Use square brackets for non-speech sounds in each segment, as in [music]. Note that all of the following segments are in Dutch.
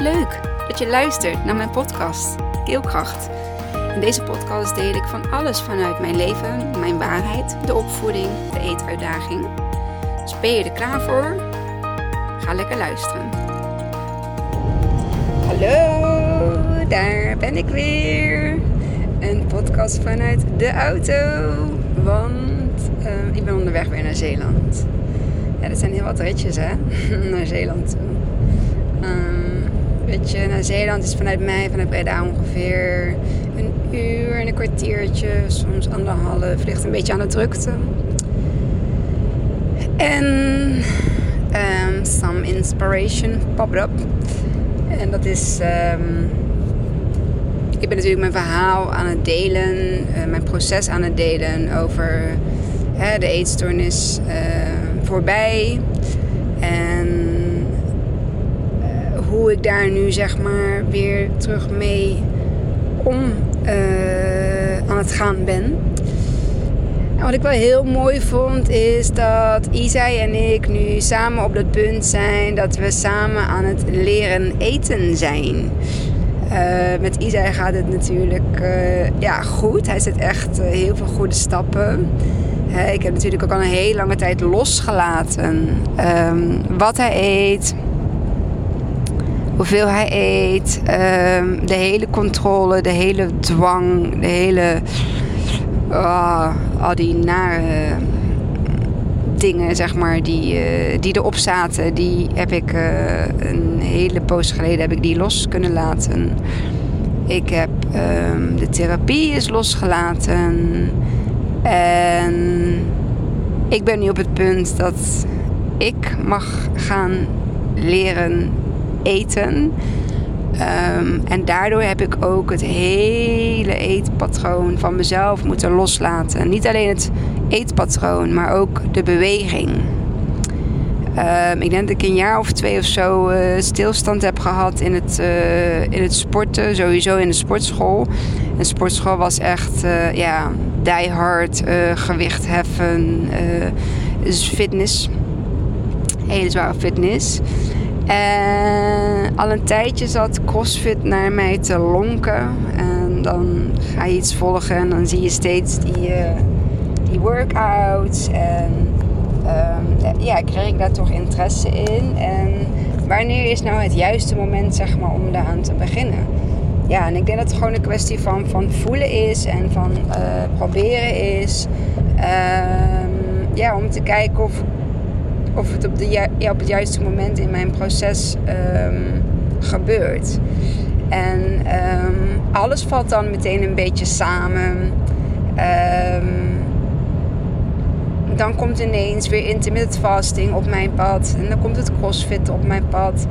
Leuk dat je luistert naar mijn podcast Keelkracht. In deze podcast deel ik van alles vanuit mijn leven, mijn waarheid, de opvoeding, de eetuitdaging. Dus ben je er klaar voor? Ga lekker luisteren. Hallo, daar ben ik weer. Een podcast vanuit de auto, want uh, ik ben onderweg weer naar Zeeland. Ja, dat zijn heel wat ritjes hè, [laughs] naar Zeeland toe. Um, weet je, naar Zeeland is vanuit mij, vanuit Breda ongeveer een uur en een kwartiertje, soms anderhalf. Ligt een beetje aan de drukte. En um, some inspiration popped up. En dat is. Um, ik ben natuurlijk mijn verhaal aan het delen, uh, mijn proces aan het delen over hè, de eetstoornis uh, voorbij. En hoe ik daar nu zeg maar weer terug mee om aan het gaan ben. En wat ik wel heel mooi vond is dat Isai en ik nu samen op dat punt zijn dat we samen aan het leren eten zijn. Uh, met Isai gaat het natuurlijk uh, ja, goed. Hij zet echt heel veel goede stappen. ik heb natuurlijk ook al een hele lange tijd losgelaten um, wat hij eet, hoeveel hij eet, um, de hele controle, de hele dwang, de hele oh, al die nare dingen, zeg maar, die, uh, die erop zaten, die heb ik uh, een hele poos geleden heb ik die los kunnen laten. Ik heb um, de therapie is losgelaten. En ik ben nu op het punt dat ik mag gaan leren eten. Um, en daardoor heb ik ook het hele eetpatroon van mezelf moeten loslaten. Niet alleen het eetpatroon, maar ook de beweging. Um, ik denk dat ik een jaar of twee of zo uh, stilstand heb gehad in het, uh, in het sporten. Sowieso in de sportschool. En sportschool was echt uh, ja, die hard, gewicht heffen, fitness. Hele zware fitness. En al een tijdje zat CrossFit naar mij te lonken. En dan ga je iets volgen en dan zie je steeds die, uh, die workouts. En um, ja, kreeg ik daar toch interesse in. En wanneer is nou het juiste moment zeg maar, om daaraan te beginnen? Ja, en ik denk dat het gewoon een kwestie van, van voelen is en van uh, proberen is. Um, ja, om te kijken of of het op, de, op het juiste moment in mijn proces um, gebeurt. En um, alles valt dan meteen een beetje samen. Um, dan komt ineens weer intermittent fasting op mijn pad. En dan komt het crossfit op mijn pad.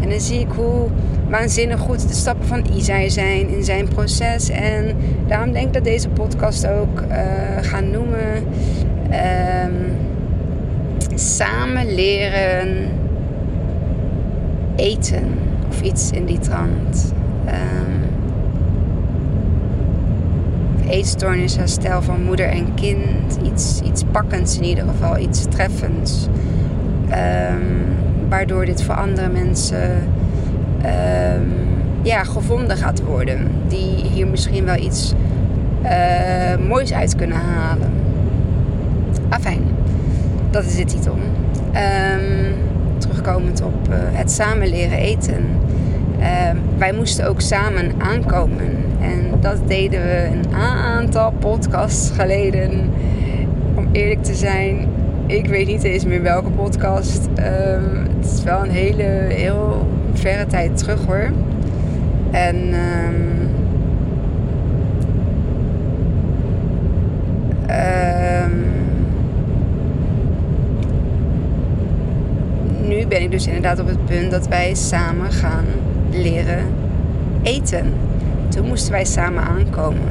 En dan zie ik hoe waanzinnig goed de stappen van Isai zijn in zijn proces. En daarom denk ik dat deze podcast ook uh, gaan noemen. Um, samen leren eten of iets in die trant. Um, eetstoornis, herstel van moeder en kind. Iets, iets pakkends in ieder geval, iets treffends. Um, waardoor dit voor andere mensen um, ja, gevonden gaat worden. Die hier misschien wel iets uh, moois uit kunnen halen. Afijn dat is de titel. Um, terugkomend op uh, het samen leren eten. Uh, wij moesten ook samen aankomen. En dat deden we een aantal podcasts geleden. Om eerlijk te zijn, ik weet niet eens meer welke podcast. Um, het is wel een hele, heel verre tijd terug hoor. En ben ik dus inderdaad op het punt dat wij samen gaan leren eten. Toen moesten wij samen aankomen.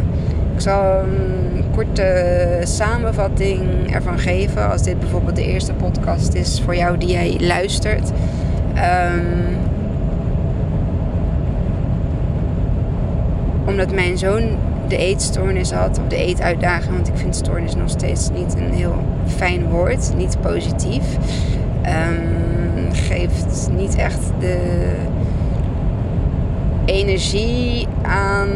Ik zal een korte samenvatting ervan geven. Als dit bijvoorbeeld de eerste podcast is voor jou die jij luistert. Um, omdat mijn zoon de eetstoornis had, of de eetuitdaging, want ik vind stoornis nog steeds niet een heel fijn woord, niet positief. Um, geeft niet echt de, energie aan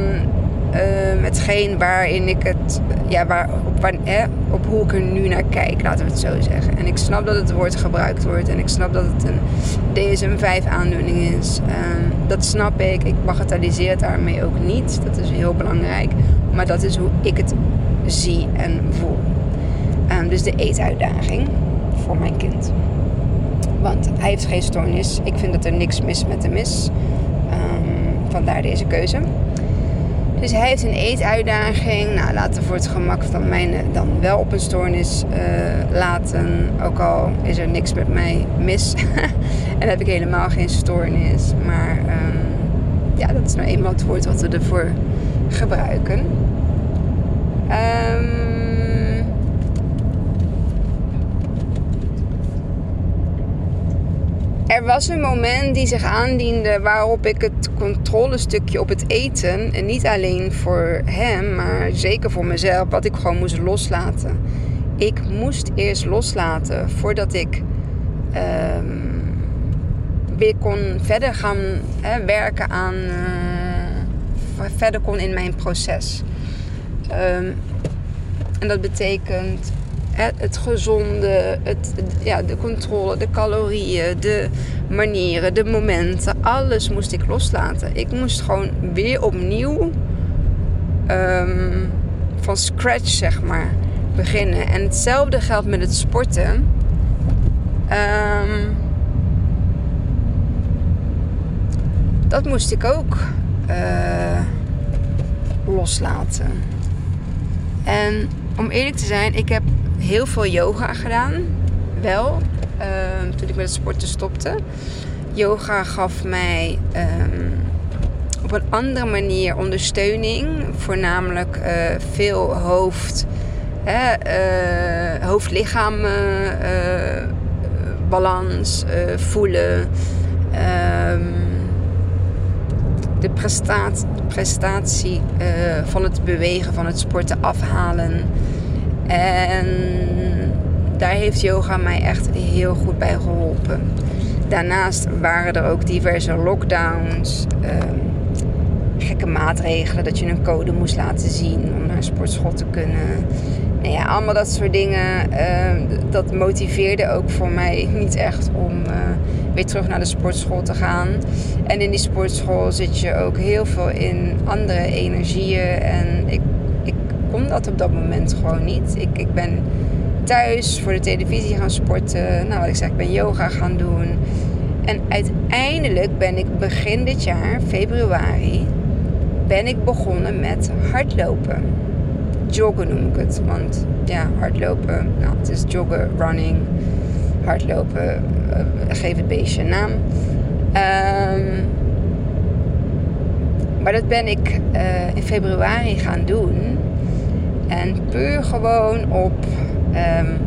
um, hetgeen waarin ik het, ja, waar, op, waar, hè, op hoe ik er nu naar kijk, laten we het zo zeggen. En ik snap dat het woord gebruikt wordt en ik snap dat het een DSM-5 aandoening is. Um, dat snap ik. Ik bagatelliseer het daarmee ook niet. Dat is heel belangrijk. Maar dat is hoe ik het zie en voel. Um, dus de eetuitdaging voor mijn kind. Want hij heeft geen stoornis. Ik vind dat er niks mis met hem is. vandaar deze keuze. Dus hij heeft een eetuitdaging. Nou, laten we voor het gemak van mij dan wel op een stoornis uh, laten. Ook al is er niks met mij mis. [laughs] en heb ik helemaal geen stoornis. Maar um, ja, dat is nou eenmaal het woord wat we ervoor gebruiken. Um, er was een moment die zich aandiende waarop ik het controlestukje op het eten, en niet alleen voor hem, maar zeker voor mezelf, wat ik gewoon moest loslaten. Ik moest eerst loslaten voordat ik um, weer kon verder gaan hè, werken aan, uh, verder kon in mijn proces. Um, en dat betekent het gezonde, het, ja, de controle, de calorieën, de manieren, de momenten. Alles moest ik loslaten. Ik moest gewoon weer opnieuw um, van scratch, zeg maar, beginnen. En hetzelfde geldt met het sporten. Um, dat moest ik ook uh, loslaten. En om eerlijk te zijn, ik heb heel veel yoga gedaan. Wel, ehm, toen ik met het sporten stopte. Yoga gaf mij um, op een andere manier ondersteuning. Voornamelijk uh, veel hoofd, hè, uh, hoofd-lichaam uh, balans, voelen. Um, de prestatie, prestatie van het bewegen, van het sporten afhalen. En daar heeft yoga mij echt heel goed bij geholpen. Daarnaast waren er ook diverse lockdowns, ehm, gekke maatregelen, dat je een code moest laten zien om naar een sportschool te kunnen. Nou ja, allemaal dat soort dingen. Ehm, dat motiveerde ook voor mij [laughs] niet echt om uh, weer terug naar de sportschool te gaan. En in die sportschool zit je ook heel veel in andere energieën. En ik kon dat op dat moment gewoon niet. Ik, ik ben thuis voor de televisie gaan sporten. Nou, wat ik zeg, ik ben yoga gaan doen. En uiteindelijk ben ik begin dit jaar, februari, ben ik begonnen met hardlopen. Joggen noem ik het. Want ja, hardlopen, nou, het is joggen, running, hardlopen, uh, geef het beestje een naam. Um, maar dat ben ik uh, in februari gaan doen. En puur gewoon op, um,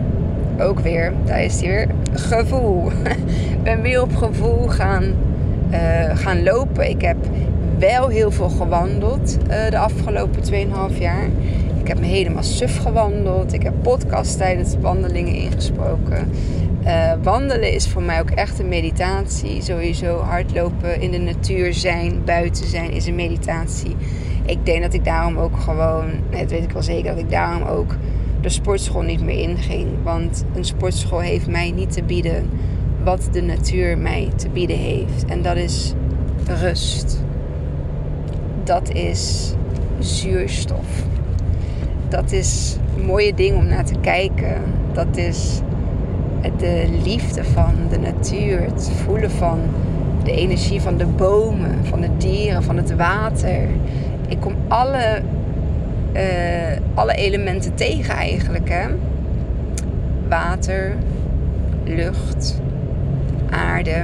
ook weer, daar is weer, gevoel. Ik ben weer op gevoel gaan, uh, gaan lopen. Ik heb wel heel veel gewandeld uh, de afgelopen 2,5 jaar. Ik heb me helemaal suf gewandeld. Ik heb podcast tijdens wandelingen ingesproken. Uh, wandelen is voor mij ook echt een meditatie. Sowieso hardlopen in de natuur zijn, buiten zijn is een meditatie ik denk dat ik daarom ook gewoon, dat weet ik wel zeker, dat ik daarom ook de sportschool niet meer inging. Want een sportschool heeft mij niet te bieden wat de natuur mij te bieden heeft. En dat is rust. Dat is zuurstof. Dat is mooie ding om naar te kijken. Dat is de liefde van de natuur. Het voelen van de energie van de bomen, van de dieren, van het water. Ik kom alle, uh, alle elementen tegen eigenlijk. Hè? Water, lucht, aarde,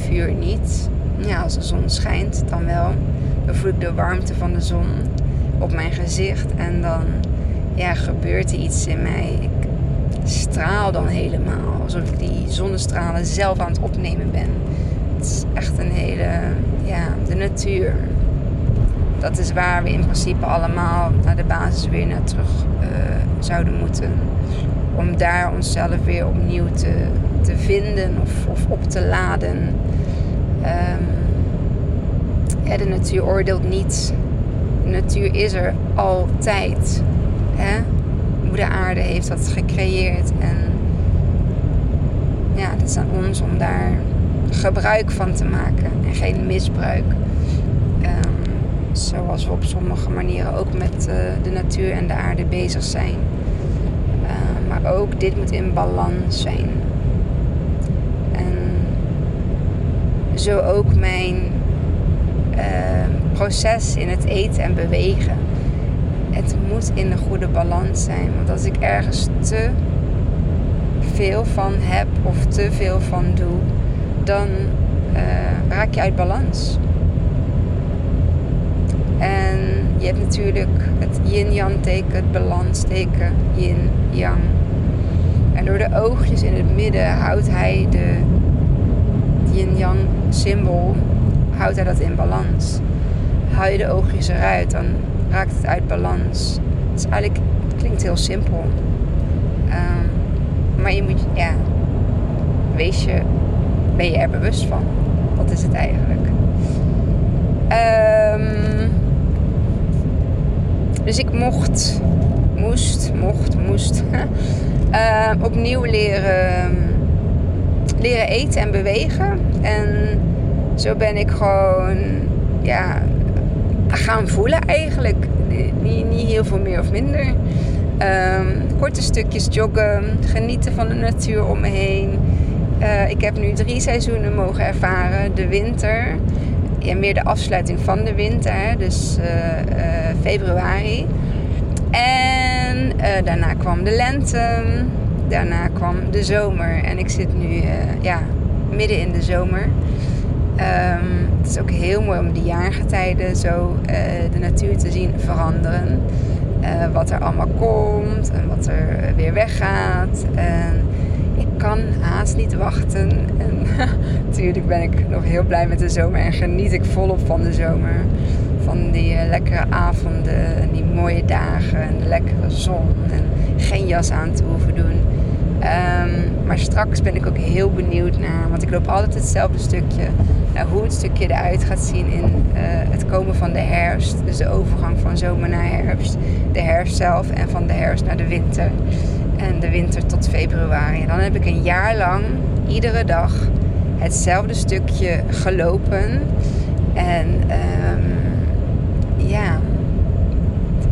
vuur niet. Ja, als de zon schijnt, dan wel. Dan voel ik de warmte van de zon op mijn gezicht. En dan ja, gebeurt er iets in mij. Ik straal dan helemaal. Alsof ik die zonnestralen zelf aan het opnemen ben is echt een hele, ja, de natuur. Dat is waar we in principe allemaal naar de basis weer naar terug uh, zouden moeten. Om daar onszelf weer opnieuw te, te vinden of, of op te laden. Um, de natuur oordeelt niet. De natuur is er altijd. Hè? Moeder Aarde heeft dat gecreëerd. En ja, het is aan ons om daar gebruik van te maken en geen misbruik. Um, zoals we op sommige manieren ook met uh, de natuur en de aarde bezig zijn. Uh, maar ook dit moet in balans zijn. En zo ook mijn uh, proces in het eten en bewegen. Het moet in een goede balans zijn. Want als ik ergens te veel van heb of te veel van doe, dan uh, raak je uit balans. En je hebt natuurlijk het yin-yang teken, het balansteken, yin-yang. En door de oogjes in het midden houdt hij de yin-yang symbool, houdt hij dat in balans. Haal je de oogjes eruit, dan raakt het uit balans. Het is eigenlijk, klinkt heel simpel. Um, maar je moet, ja, wees je ben je er bewust van. Dat is het eigenlijk. Um, dus ik mocht, moest, mocht, moest uh, [laughs] opnieuw leren, leren eten en bewegen. En zo ben ik gewoon ja, gaan voelen eigenlijk. Niet, niet heel veel meer of minder. Um, korte stukjes joggen, genieten van de natuur om me heen. Uh, ik heb nu drie seizoenen mogen ervaren. De winter, ja, meer de afsluiting van de winter, dus uh, uh, februari. En daarna kwam de lente, daarna kwam de zomer. En ik zit nu ja, midden in de zomer. Um, het is ook heel mooi om de jaargetijden zo de natuur te zien veranderen. wat er allemaal komt en wat er weer weggaat. En kan haast niet wachten. En [laughs] natuurlijk ben ik nog heel blij met de zomer en geniet ik volop van de zomer. Van die uh, lekkere avonden en die mooie dagen en de lekkere zon en geen jas aan te hoeven doen. Um, maar straks ben ik ook heel benieuwd naar, want ik loop altijd hetzelfde stukje, hoe het stukje eruit gaat zien in uh, het komen van de herfst. Dus de overgang van zomer naar herfst, de herfst zelf en van de herfst naar de winter en de winter tot februari. En dan heb ik een jaar lang iedere dag hetzelfde stukje gelopen. En um, ja,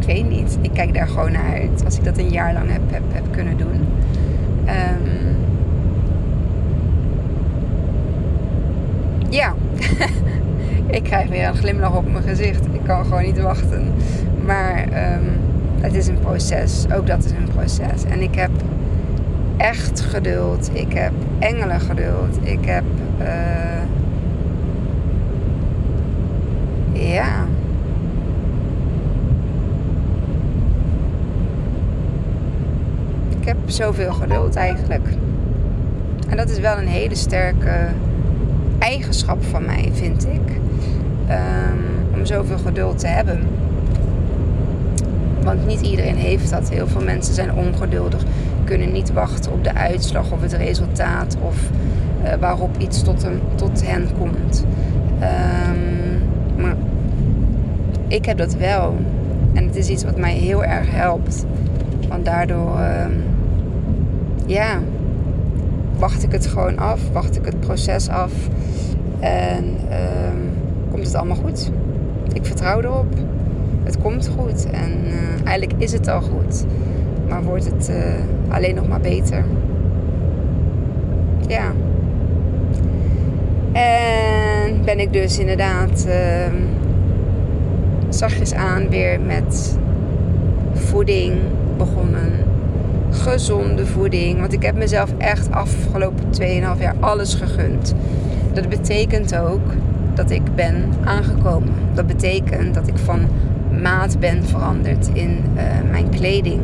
ik weet niet. Ik kijk daar gewoon naar uit. Als ik dat een jaar lang heb, heb, heb kunnen doen. Um, ja, [laughs] ik krijg weer een glimlach op mijn gezicht. Ik kan gewoon niet wachten. Maar um, het is een proces. Ook dat is een proces. En ik heb echt geduld. Ik heb engelen geduld. Ik heb. Uh, ja. Ik heb zoveel geduld eigenlijk. En dat is wel een hele sterke eigenschap van mij, vind ik. Um, om zoveel geduld te hebben. Want niet iedereen heeft dat. Heel veel mensen zijn ongeduldig, kunnen niet wachten op de uitslag of het resultaat of uh, waarop iets tot, hem, tot hen komt. Um, maar ik heb dat wel. En het is iets wat mij heel erg helpt. Want daardoor, um, ja, wacht ik het gewoon af, wacht ik het proces af en um, komt het allemaal goed. Ik vertrouw erop het komt goed. En uh, eigenlijk is het al goed. Maar wordt het uh, alleen nog maar beter. Ja. En ben ik dus inderdaad uh, zachtjes aan weer met voeding begonnen. Gezonde voeding. Want ik heb mezelf echt afgelopen 2,5 jaar alles gegund. Dat betekent ook dat ik ben aangekomen. Dat betekent dat ik van maat ben veranderd in uh, mijn kleding.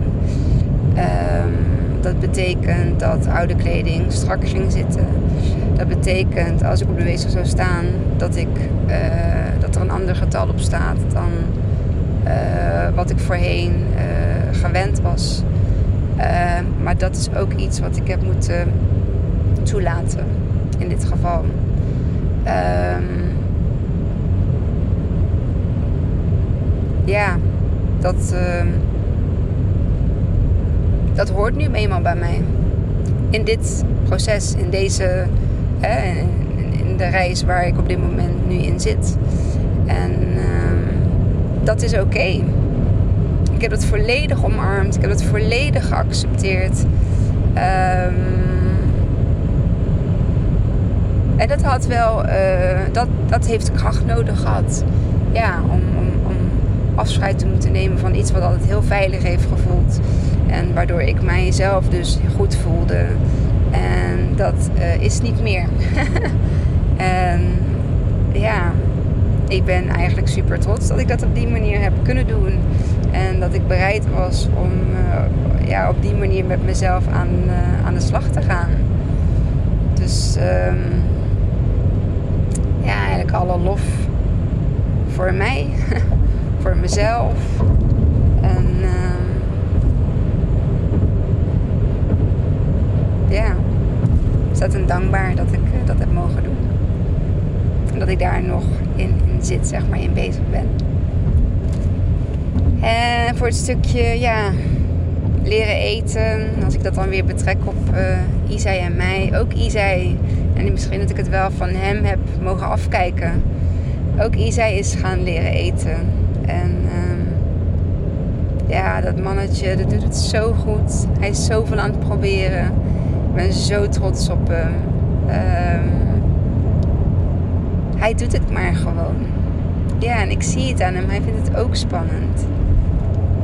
Um, dat betekent dat oude kleding strak ging zitten. Dat betekent als ik op de weegschaal zou staan dat, ik, uh, dat er een ander getal op staat dan wat ik voorheen gewend was. Ehm, maar dat is ook iets wat ik heb moeten toelaten in dit geval. Ehm, ja, dat, ehm, dat hoort nu eenmaal bij mij. In dit proces, in deze, in, de reis waar ik op dit moment nu in zit. En dat is oké. Ik heb het volledig omarmd. Ik heb het volledig geaccepteerd. Um, en dat had wel, uh, dat, dat heeft kracht nodig gehad. Ja, om, om, om afscheid te moeten nemen van iets wat altijd heel veilig heeft gevoeld. En waardoor ik mijzelf dus goed voelde. En dat uh, is niet meer. [laughs] en ja, ik ben eigenlijk super trots dat ik dat op die manier heb kunnen doen. En dat ik bereid was om uh, ja, op die manier met mezelf aan, uh, aan de slag te gaan. Dus um, ja, eigenlijk alle lof voor mij, [laughs] voor mezelf. En uh, ja, ontzettend dankbaar dat ik uh, dat heb mogen doen. En dat ik daar nog zit, zeg maar, in bezig ben. En voor het stukje, ja, leren eten. Als ik dat dan weer betrek op uh, Isai en mij. Ook Isai. En misschien dat ik het wel van hem heb mogen afkijken. Ook Isai is gaan leren eten. En um, ja, dat mannetje, dat doet het zo goed. Hij is zoveel aan het proberen. Ik ben zo trots op hem. Um, hij doet het maar gewoon. Ja, en ik zie het aan hem. Hij vindt het ook spannend.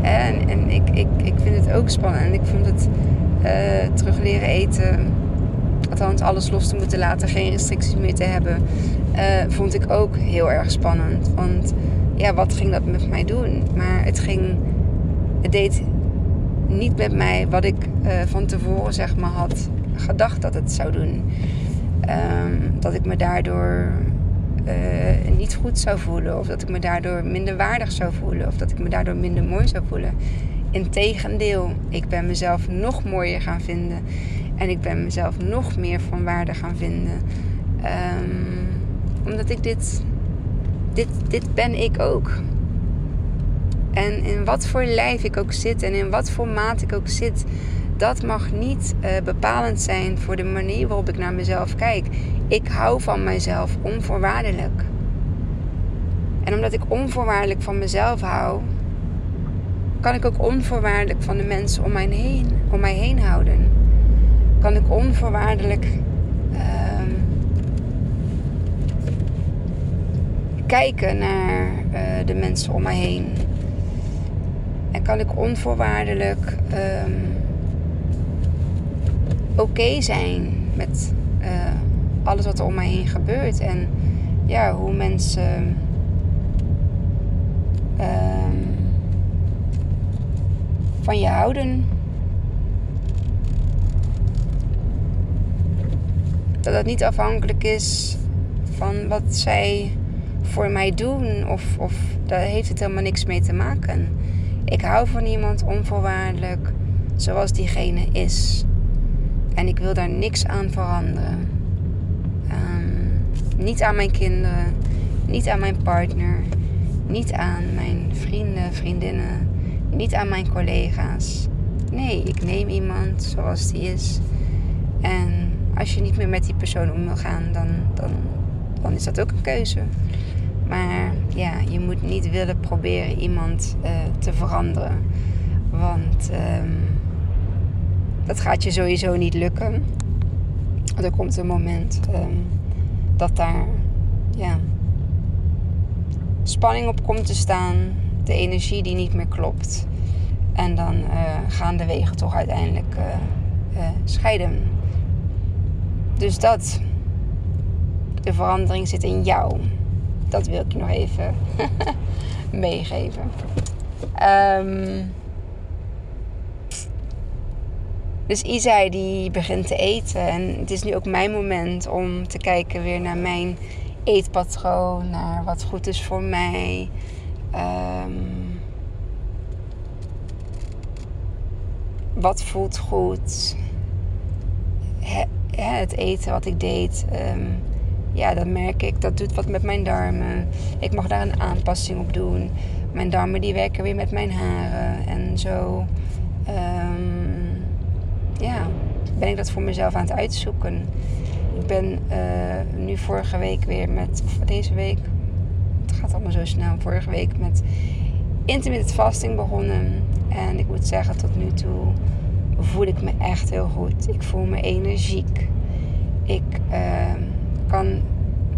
En, en ik, ik, ik vind het ook spannend. En ik vind het uh, terug leren eten. Althans, alles los te moeten laten, geen restricties meer te hebben. Uh, vond ik ook heel erg spannend. Want ja, wat ging dat met mij doen? Maar het ging. Het deed niet met mij wat ik uh, van tevoren zeg maar had gedacht dat het zou doen. Um, dat ik me daardoor uh, niet goed zou voelen. Of dat ik me daardoor minder waardig zou voelen. Of dat ik me daardoor minder mooi zou voelen. Integendeel, ik ben mezelf nog mooier gaan vinden. En ik ben mezelf nog meer van waarde gaan vinden. Um, omdat ik dit, dit, dit ben ik ook. En in wat voor lijf ik ook zit en in wat voor maat ik ook zit, dat mag niet uh, bepalend zijn voor de manier waarop ik naar mezelf kijk. Ik hou van mezelf onvoorwaardelijk. En omdat ik onvoorwaardelijk van mezelf hou, kan ik ook onvoorwaardelijk van de mensen om mij heen, om mij heen houden. Kan ik onvoorwaardelijk uh, kijken naar uh, de mensen om mij heen. En kan ik onvoorwaardelijk um, oké zijn met uh, alles wat er om mij heen gebeurt. En ja, hoe mensen. Uh, van je houden. Dat het niet afhankelijk is van wat zij voor mij doen. Of, of daar heeft het helemaal niks mee te maken. Ik hou van iemand onvoorwaardelijk zoals diegene is. En ik wil daar niks aan veranderen. Um, niet aan mijn kinderen, niet aan mijn partner, niet aan mijn vrienden, vriendinnen, niet aan mijn collega's. Nee, ik neem iemand zoals die is. En als je niet meer met die persoon om wil gaan, dan, dan, dan is dat ook een keuze. Maar ja, je moet niet willen proberen iemand uh, te veranderen. Want um, dat gaat je sowieso niet lukken. Er komt een moment um, dat daar ja, spanning op komt te staan. De energie die niet meer klopt. En dan uh, gaan de wegen toch uiteindelijk uh, uh, scheiden. Dus dat. De verandering zit in jou. Dat wil ik je nog even [laughs] meegeven. Um, Dus Isai die begint te eten. En het is nu ook mijn moment om te kijken weer naar mijn eetpatroon. Naar wat goed is voor mij. Um, wat voelt goed? het eten wat ik deed, ehm, ja, dan merk ik dat doet wat met mijn darmen. Ik mag daar een aanpassing op doen. Mijn darmen die werken weer met mijn haren en zo. Um, ja, ben ik dat voor mezelf aan het uitzoeken. Ik ben uh, nu vorige week weer met, of deze week, het gaat allemaal zo snel, vorige week met intermittent fasting begonnen. En ik moet zeggen, tot nu toe voel ik me echt heel goed. Ik voel me energiek. Ik uh, kan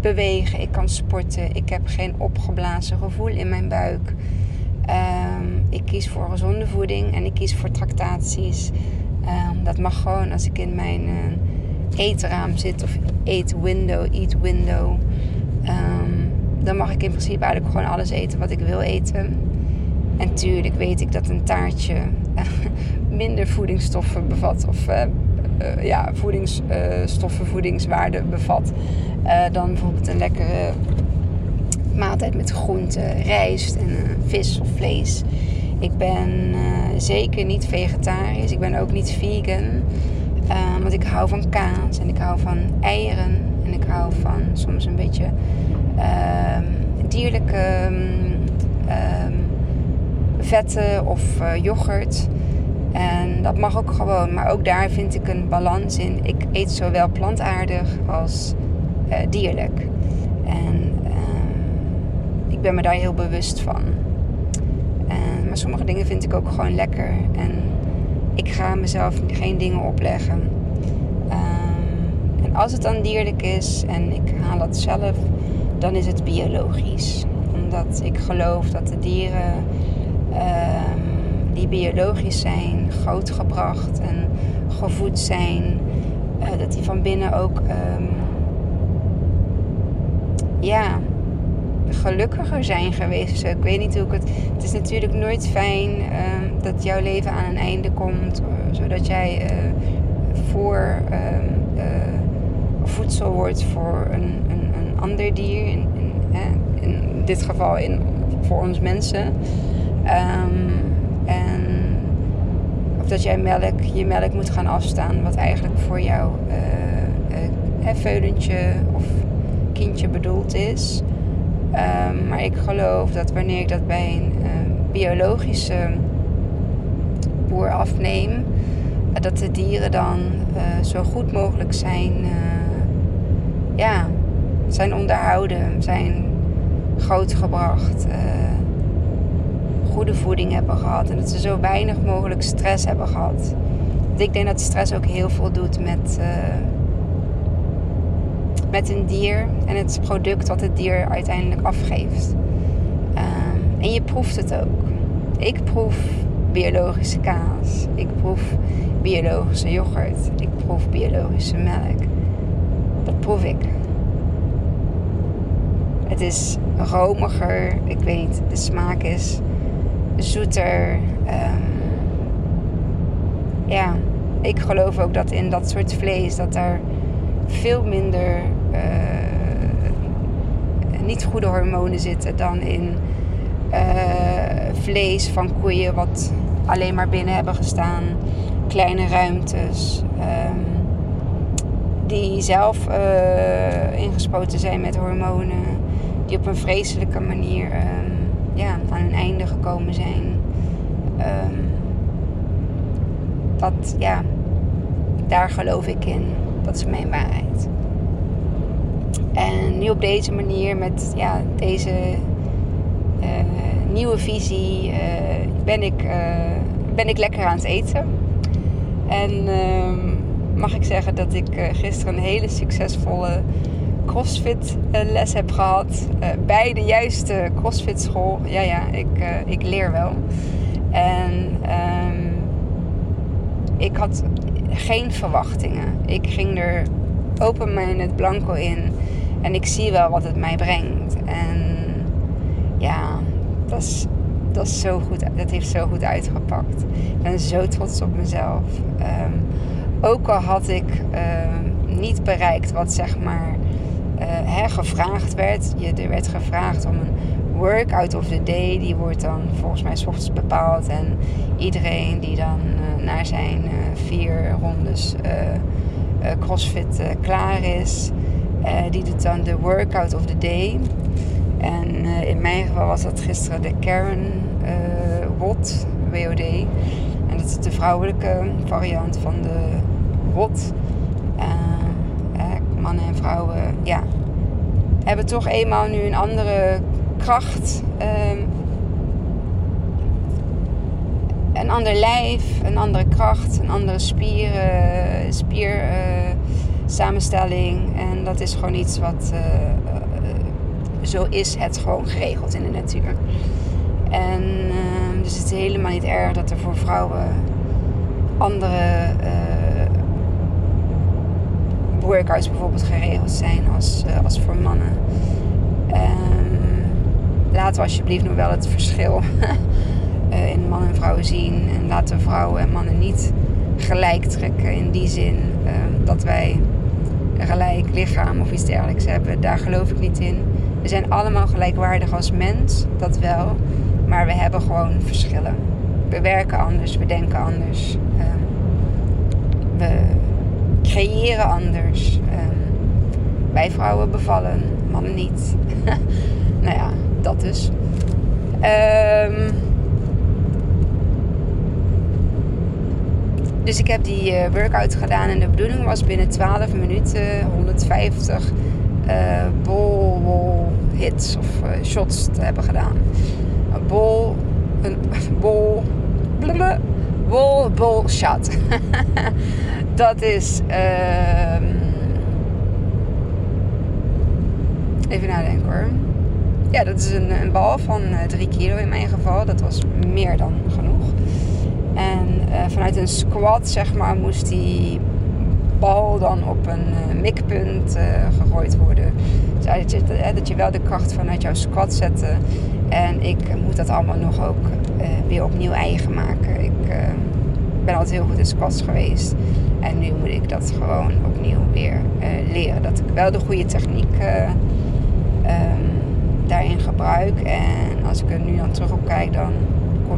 bewegen, ik kan sporten. Ik heb geen opgeblazen gevoel in mijn buik. Um, ik kies voor gezonde voeding en ik kies voor tractaties. Um, dat mag gewoon als ik in mijn uh, eetraam zit of eat window, eat window. Um, dan mag ik in principe eigenlijk gewoon alles eten wat ik wil eten. En tuurlijk weet ik dat een taartje [laughs] minder voedingsstoffen bevat. Of uh, ja, voedingsstoffen, voedingswaarde bevat. Dan bijvoorbeeld een lekkere maaltijd met groenten, rijst en vis of vlees. Ik ben zeker niet vegetarisch. Ik ben ook niet vegan. want ik hou van kaas en ik hou van eieren. En ik hou van soms een beetje ehm, dierlijke um, vetten of uh, yoghurt. En dat mag ook gewoon. Maar ook daar vind ik een balans in. Ik eet zowel plantaardig als dierlijk. En uh, ik ben me daar heel bewust van. Sommige dingen vind ik ook gewoon lekker. En ik ga mezelf geen dingen opleggen. Um, en als het dan dierlijk is en ik haal dat zelf, dan is het biologisch. Omdat ik geloof dat de dieren Ehm, die biologisch zijn, grootgebracht en gevoed zijn, uh, dat die van binnen ook um, ja, gelukkiger zijn geweest. ik weet niet hoe ik het. Het is natuurlijk nooit fijn um, dat jouw leven aan een einde komt, uh, zodat jij uh, voor voedsel wordt voor een, een, een ander dier. In, in, in dit geval in, voor ons mensen. Um, en of dat jij melk, je melk moet gaan afstaan, wat eigenlijk voor jouw uh, veulentje of kindje bedoeld is. Um, maar ik geloof dat wanneer ik dat bij een uh, biologische boer afneem, dat de dieren dan zo goed mogelijk zijn, ja, zijn onderhouden, zijn grootgebracht goede voeding hebben gehad. En dat ze zo weinig mogelijk stress hebben gehad. ik denk dat stress ook heel veel doet met, met een dier en het product wat het dier uiteindelijk afgeeft. Um, en je proeft het ook. Ik proef biologische kaas. Ik proef biologische yoghurt. Ik proef biologische melk. Dat proef ik. Het is romiger. Ik weet, de smaak is zoeter. Um, ja, ik geloof ook dat in dat soort vlees dat er veel minder niet goede hormonen zitten dan in uh, vlees van koeien wat alleen maar binnen hebben gestaan. Kleine ruimtes. Um, die zelf uh, ingespoten zijn met hormonen. Die op een vreselijke manier um, ja, aan hun einde gekomen zijn. Um, dat, ja, daar geloof ik in. Dat is mijn waarheid. En nu op deze manier, met ja, deze uh, nieuwe visie, uh, ben, ik, uh, ben ik lekker aan het eten. En ehm, mag ik zeggen dat ik gisteren een hele succesvolle crossfit eh, les heb gehad. Bij de juiste crossfit school. Ja, ja, ik, ik leer wel. En um, ik had geen verwachtingen. Ik ging er open het blanco in. En ik zie wel wat het mij brengt. En ja, dat is, dat is zo goed. Dat heeft zo goed uitgepakt. Ik ben zo trots op mezelf. Um, ook al had ik um, niet bereikt wat zeg maar uh, hè, gevraagd werd. Je, er werd gevraagd om een workout of the day, die wordt dan volgens mij ochtends bepaald. En iedereen die dan uh, naar zijn uh, vier rondes crossfit klaar is, die doet dan de workout of the day. En in mijn geval was dat gisteren de Karen WOD, WOD. En dat is de vrouwelijke variant van de WOD. mannen en vrouwen, ja, hebben toch eenmaal nu een andere kracht. Um, een ander lijf, een andere kracht, een andere spieren, spier uh, samenstelling. En dat is gewoon iets wat uh, zo is het gewoon geregeld in de natuur. En ehm, dus het is helemaal niet erg dat er voor vrouwen andere workouts bijvoorbeeld geregeld zijn als, als voor mannen. Um, laten we alsjeblieft nog wel het verschil uh, [laughs] in man en vrouwen zien. En laten vrouwen en mannen niet gelijk trekken in die zin uh, dat wij gelijk lichaam of iets dergelijks hebben. Daar geloof ik niet in. We zijn allemaal gelijkwaardig als mens, dat wel. Maar we hebben gewoon verschillen. We werken anders, we denken anders. Uh, we creëren anders. Ehm, wij vrouwen bevallen, mannen niet. [laughs] nou ja, dat dus. Um, dus ik heb die uh, workout gedaan en de bedoeling was binnen 12 minuten 150 uh, bol, hits of uh, shots te hebben gedaan. Een bol, een [laughs] bol, blablabla, bol, bol shot. [laughs] dat is. Uh, even nadenken hoor. Ja, dat is een, een bal van 3 eh, kilo in mijn geval. Dat was meer dan genoeg. En uh, vanuit een squat, zeg maar, moest die bal dan op een uh, mikpunt uh, gegooid worden. Dus dat je, dat je wel de kracht vanuit jouw squat zette. En ik moet dat allemaal nog ook weer opnieuw eigen maken. Ik ben altijd heel goed in squats geweest. En nu moet ik dat gewoon opnieuw weer leren. Dat ik wel de goede techniek um, daarin gebruik. En als ik er nu dan terug op kijk, dan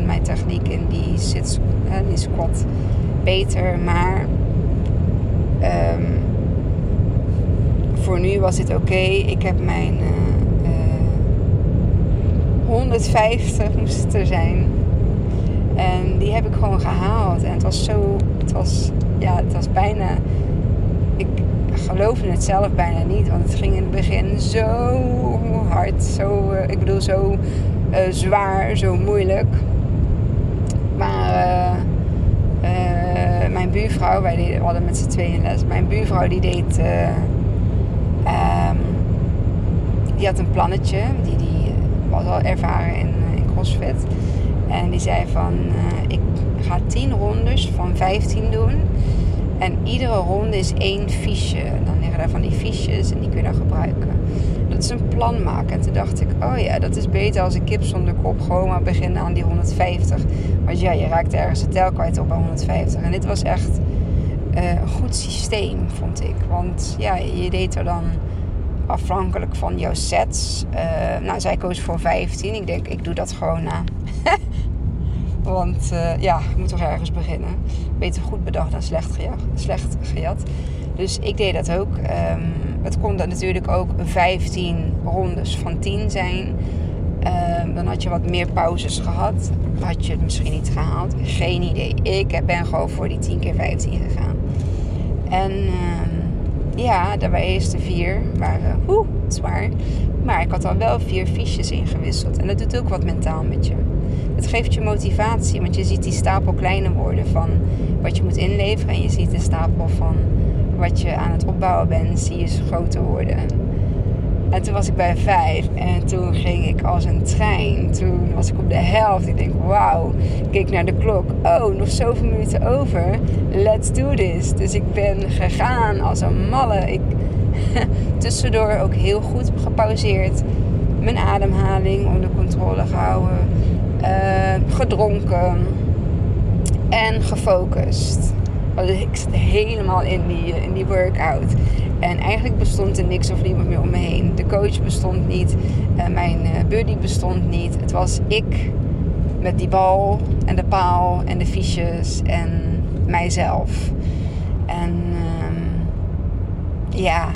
mijn techniek in die, sit, uh, die squat beter. Maar um, voor nu was dit oké. Ik heb mijn uh, uh, 150 moest het er zijn. En die heb ik gewoon gehaald. En het was zo, het was, ja, het was bijna, ik geloofde het zelf bijna niet. Want het ging in het begin zo hard. Zo, uh, ik bedoel, zo zwaar, zo moeilijk. Maar uh, mijn buurvrouw, wij deden, hadden met z'n tweeën les. Mijn buurvrouw die deed. Um, die had een plannetje. Die, die was al ervaren in, in CrossFit. En die zei van, ik ga 10 rondes van 15 doen. En iedere ronde is één fiche. Dan liggen daar van die fiches en die kun je dan gebruiken. Plan maken. En toen dacht ik, oh ja, dat is beter als een kip zonder kop gewoon maar beginnen aan die 150. Want ja, je raakt ergens de tel kwijt op bij 150. En dit was echt uh, een goed systeem, vond ik. Want ja, je deed er dan afhankelijk van jouw sets. Uh, nou, zij koos voor 15. Ik denk, ik doe dat gewoon na. [laughs] Want uh, ja, je moet toch ergens beginnen. Beter goed bedacht dan slecht gejat. Slecht gejat. Dus ik deed dat ook. Um, het kon dan natuurlijk ook 15 rondes van 10 zijn. Um, dan had je wat meer pauzes gehad. Had je het misschien niet gehaald. Geen idee. Ik ben gewoon voor die 10 keer 15 gegaan. En um, ja, de eerste vier waren oeh, zwaar. Maar ik had al wel vier fiches ingewisseld. En dat doet ook wat mentaal met je. Het geeft je motivatie, want je ziet die stapel kleiner worden van wat je moet inleveren. En je ziet de stapel van wat je aan het opbouwen bent, zie je groter worden. En toen was ik bij vijf en toen ging ik als een trein. Toen was ik op de helft. Ik denk, wauw. Ik keek naar de klok. Oh, nog zoveel minuten over. Let's do this. Dus ik ben gegaan als een malle. Ik [laughs] tussendoor ook heel goed gepauzeerd. Mijn ademhaling onder controle gehouden. Uh, gedronken. En gefocust. Ik zit helemaal in die, in die workout. En eigenlijk bestond er niks of niemand meer om me heen. De coach bestond niet. Uh, mijn uh, buddy bestond niet. Het was ik met die bal en de paal en de fiches en mijzelf. En um, ja,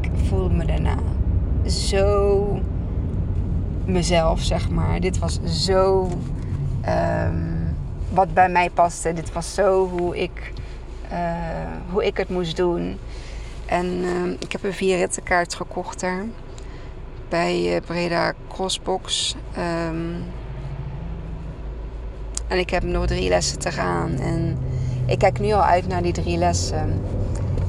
ik voelde me daarna zo mezelf, zeg maar. Dit was zo um, wat bij mij paste. Dit was zo hoe ik, uh, hoe ik het moest doen. En uh, ik heb een vier rittenkaart gekocht daar. Bij uh, Breda Crossbox. Um, en ik heb nog drie lessen te gaan. En ik kijk nu al uit naar die drie lessen.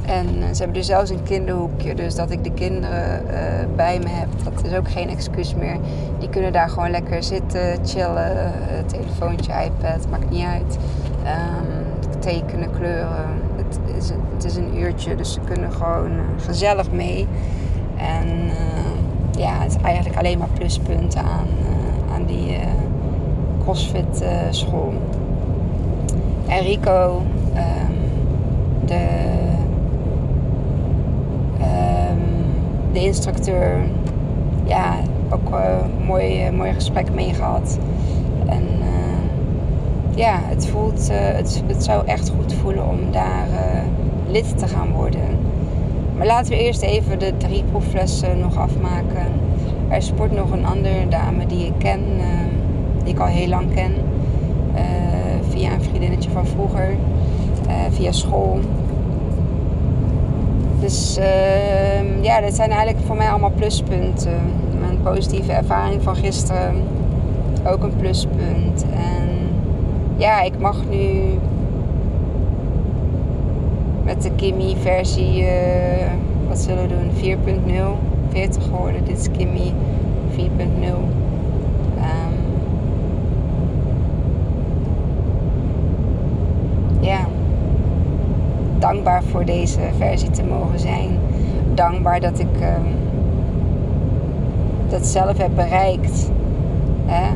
En eh, ze hebben dus zelfs een kinderhoekje. Dus dat ik de kinderen uh, bij me heb, dat is ook geen excuus meer. Die kunnen daar gewoon lekker zitten, chillen. Uh, telefoontje, iPad, maakt niet uit. Um, tekenen, kleuren. Het is, het is een uurtje, dus ze kunnen gewoon gezellig mee. En ja, het is eigenlijk alleen maar pluspunten aan, aan die CrossFit school. En Rico, um, de de instructeur, ja, ook uh, mooi, uh, mooi gesprek mee gehad. En uh, ja, het, voelt, het, het zou echt goed voelen om daar lid te gaan worden. Maar laten we eerst even de drie proeflessen nog afmaken. Er sport nog een andere dame die ik ken, die ik al heel lang ken. via een vriendinnetje van vroeger, via school. Dus uh, ja, dat zijn eigenlijk voor mij allemaal pluspunten. Mijn positieve ervaring van gisteren ook een pluspunt. En ja, ik mag nu met de Kimmy versie, uh, wat zullen we doen, 4.0, 40 geworden. Dit is Kimmy 4.0. Um, ja dankbaar voor deze versie te mogen zijn. Dankbaar dat ik uh, dat zelf heb bereikt. Hè?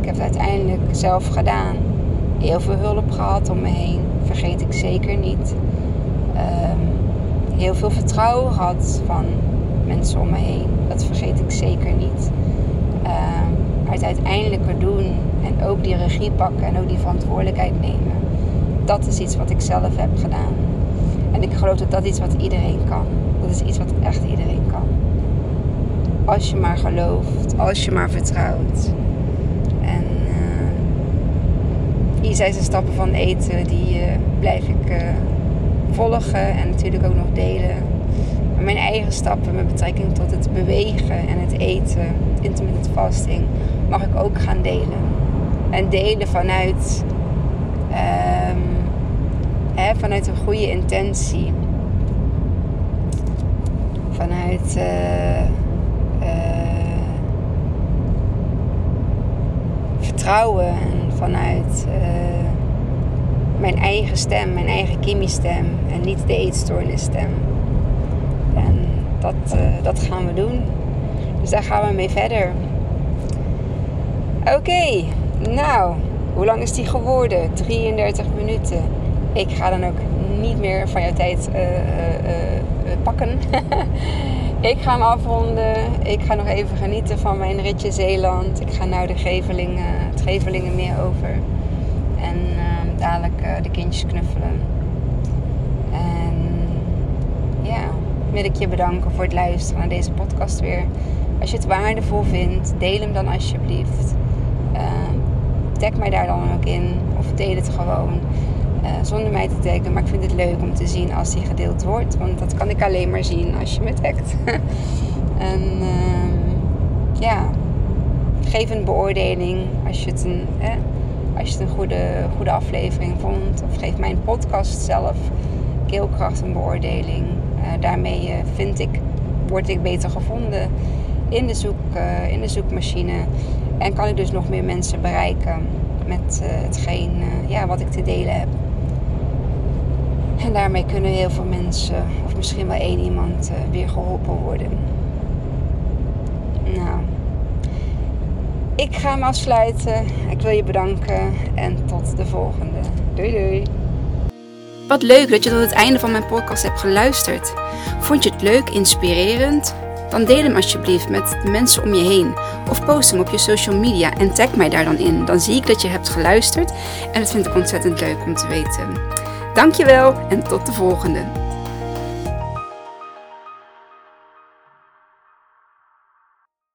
Ik heb het uiteindelijk zelf gedaan. Heel veel hulp gehad om me heen. Vergeet ik zeker niet. Um, heel veel vertrouwen gehad van mensen om me heen. Dat vergeet ik zeker niet. Maar het uiteindelijke doen en ook die regie pakken en ook die verantwoordelijkheid nemen. Dat is iets wat ik zelf heb gedaan. En ik geloof dat dat iets wat iedereen kan. Dat is iets wat echt iedereen kan. Als je maar gelooft, als je maar vertrouwt. En uh, hier zijn de stappen van eten, die uh, blijf ik uh, volgen en natuurlijk ook nog delen. Mijn eigen stappen met betrekking tot het bewegen en het eten, intermittent fasting, mag ik ook gaan delen. En delen vanuit um, vanuit een goede intentie. Vanuit uh, uh, vertrouwen en vanuit uh, mijn eigen stem, mijn eigen Kimmy-stem en niet de eetstoornisstem. En dat, dat gaan we doen. Dus daar gaan we mee verder. Oké, nou, hoe lang is die geworden? 33 minuten ik ga dan ook niet meer van jouw tijd uh, uh, pakken. [laughs] ik ga hem afronden. Ik ga nog even genieten van mijn ritje Zeeland. Ik ga nu de Gevelingen, het Gevelingen meer over. En ehm, dadelijk de kindjes knuffelen. En ja, wil ik je bedanken voor het luisteren naar deze podcast weer. Als je het waardevol vindt, deel hem dan alsjeblieft. Ehm, tag mij daar dan ook in. Of deel het gewoon. Uh, zonder mij te taggen. Maar ik vind het leuk om te zien als die gedeeld wordt. Want dat kan ik alleen maar zien als je me [laughs] en uh, ja, geef een beoordeling als je het een, eh, als je een goede, goede aflevering vond. Of geef mijn podcast zelf, Keelkracht, een beoordeling. Uh, daarmee vind ik, word ik beter gevonden in de, zoek, in de zoekmachine. En kan ik dus nog meer mensen bereiken met hetgeen ja, wat ik te delen heb. En daarmee kunnen heel veel mensen, of misschien wel één iemand, uh, weer geholpen worden. Nou, ik ga hem afsluiten. Ik wil je bedanken en tot de volgende. Doei doei. Wat leuk dat je tot het einde van mijn podcast hebt geluisterd. Vond je het leuk, inspirerend? Dan deel hem alsjeblieft met de mensen om je heen. Of post hem op je social media en tag mij daar dan in. Dan zie ik dat je hebt geluisterd en dat vind ik ontzettend leuk om te weten. Dankjewel en tot de volgende.